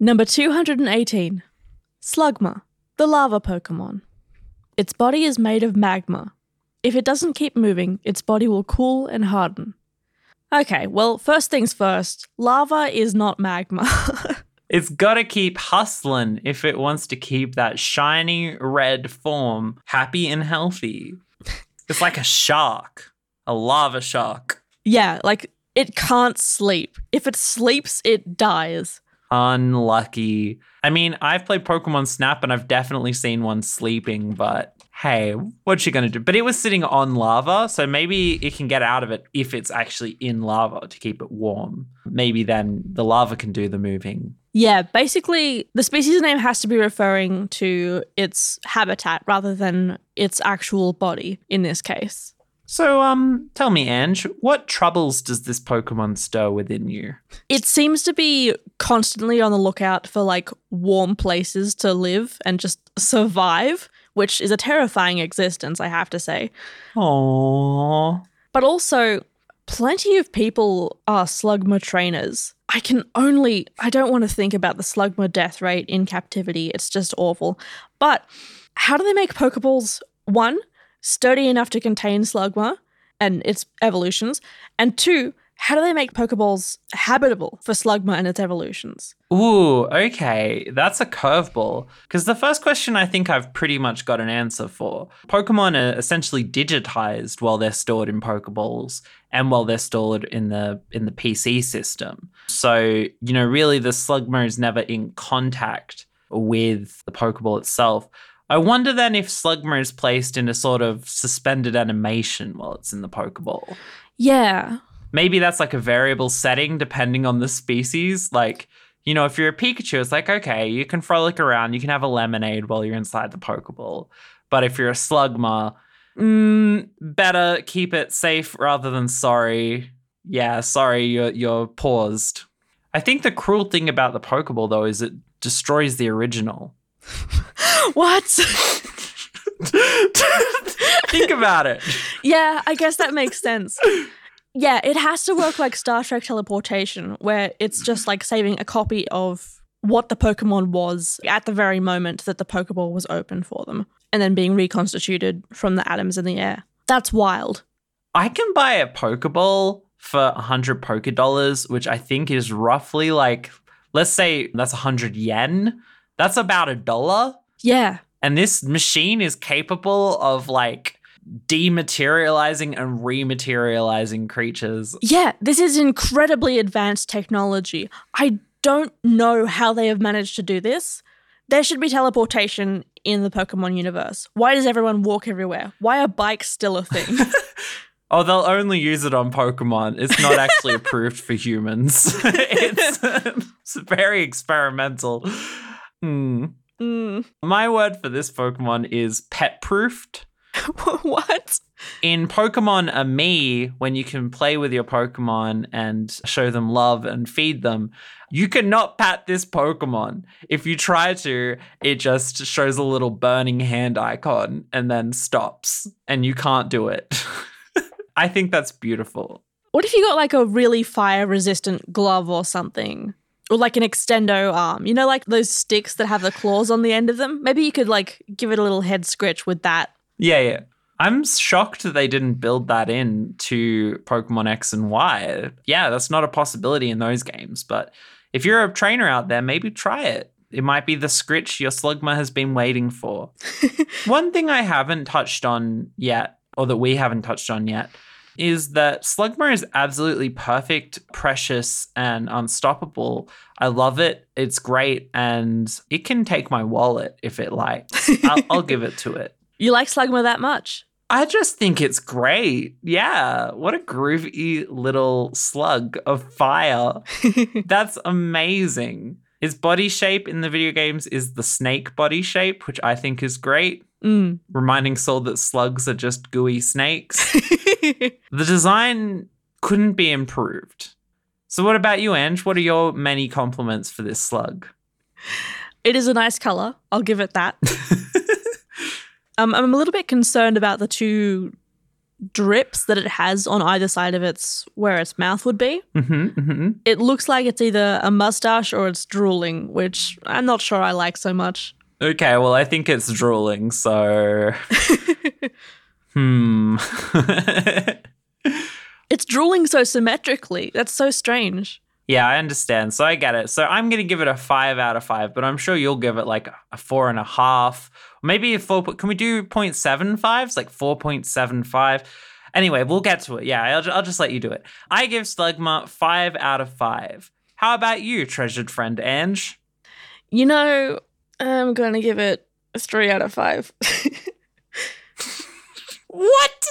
Number 218 Slugma, the lava Pokemon. Its body is made of magma. If it doesn't keep moving, its body will cool and harden. Okay, well, first things first, lava is not magma. It's got to keep hustling if it wants to keep that shiny red form happy and healthy. It's like a shark, a lava shark. yeah, like it can't sleep. If it sleeps, it dies. Unlucky. I mean, I've played Pokemon Snap and I've definitely seen one sleeping, but hey, what's she to do? But it was sitting on lava, so maybe it can get out of it if it's actually in lava to keep it warm. Maybe then the lava can do the moving. Yeah, basically, the species name has to be referring to its habitat rather than its actual body in this case. So, um, tell me, Ange, what troubles does this Pokemon stir within you? It seems to be constantly on the lookout for like warm places to live and just survive, which is a terrifying existence, I have to say. Aww. But also, plenty of people are Slugma trainers. I can only, I don't want to think about the Slugma death rate in captivity. It's just awful. But how do they make Pokeballs, one, sturdy enough to contain Slugma and its evolutions? And two, how do they make Pokeballs habitable for Slugma and its evolutions? Ooh, okay. That's a curveball. Because the first question I think I've pretty much got an answer for. Pokemon are essentially digitized while they're stored in Pokeballs and while they're stored in the in the PC system. So, you know, really the Slugma is never in contact with the Pokeball itself. I wonder then if Slugma is placed in a sort of suspended animation while it's in the Pokeball. Yeah. Maybe that's like a variable setting depending on the species. Like, you know, if you're a Pikachu, it's like, okay, you can frolic around, you can have a lemonade while you're inside the Pokeball. But if you're a Slugma, mm, better keep it safe rather than sorry. Yeah, sorry, you're, you're paused. I think the cruel thing about the Pokeball, though, is it destroys the original. What? Think about it. yeah, I guess that makes sense. Yeah, it has to work like Star Trek teleportation, where it's just like saving a copy of what the Pokemon was at the very moment that the Pokeball was open for them, and then being reconstituted from the atoms in the air. That's wild. I can buy a Pokeball for 100 Poke Dollars, which I think is roughly like, let's say that's 100 yen. That's about a dollar. Yeah. And this machine is capable of like dematerializing and rematerializing creatures. Yeah, this is incredibly advanced technology. I don't know how they have managed to do this. There should be teleportation in the Pokemon universe. Why does everyone walk everywhere? Why are bikes still a thing? Oh, they'll only use it on Pokemon. It's not actually approved for humans. it's, it's very experimental. Hmm. Mm. My word for this Pokemon is pet proofed. what? In Pokemon Amie, when you can play with your Pokemon and show them love and feed them, you cannot pat this Pokemon. If you try to, it just shows a little burning hand icon and then stops, and you can't do it. I think that's beautiful. What if you got like a really fire resistant glove or something? Or like an extendo arm. You know, like those sticks that have the claws on the end of them? Maybe you could like give it a little head scratch with that. Yeah, yeah. I'm shocked that they didn't build that in to Pokemon X and Y. Yeah, that's not a possibility in those games. But if you're a trainer out there, maybe try it. It might be the scritch your Slugma has been waiting for. One thing I haven't touched on yet, or that we haven't touched on yet, is that Slugma is absolutely perfect, precious, and unstoppable. I love it. It's great, and it can take my wallet if it likes. I'll, I'll give it to it. You like Slugma that much? I just think it's great. Yeah. What a groovy little slug of fire. That's amazing. His body shape in the video games is the snake body shape, which I think is great, Mm. reminding Saul that slugs are just gooey snakes. the design couldn't be improved. So, what about you, Ange? What are your many compliments for this slug? it is a nice color. I'll give it that. um, I'm a little bit concerned about the two drips that it has on either side of its where its mouth would be. hmm hmm It looks like it's either a mustache or it's drooling, which I'm not sure I like so much. Okay, well, I think it's drooling, so. hmm. It's drooling so symmetrically. That's so strange. yeah, I understand. So I get it. So I'm going to give it a five out of five, but I'm sure you'll give it like a four and a half. Maybe a four. Can we do 0.75s? Like 4.75? Anyway, we'll get to it. Yeah, I'll, I'll just let you do it. I give Slugma five out of five. How about you, treasured friend Ange? You know, I'm going to give it a three out of five. What?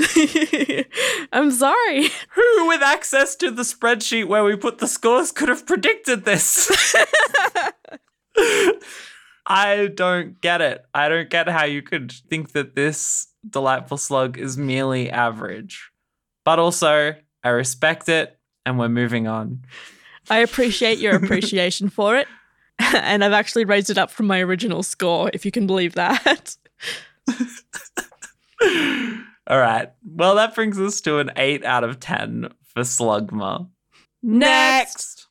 I'm sorry. Who with access to the spreadsheet where we put the scores could have predicted this? I don't get it. I don't get how you could think that this delightful slug is merely average. But also, I respect it and we're moving on. I appreciate your appreciation for it. And I've actually raised it up from my original score, if you can believe that. All right. Well, that brings us to an 8 out of 10 for Slugma. Next.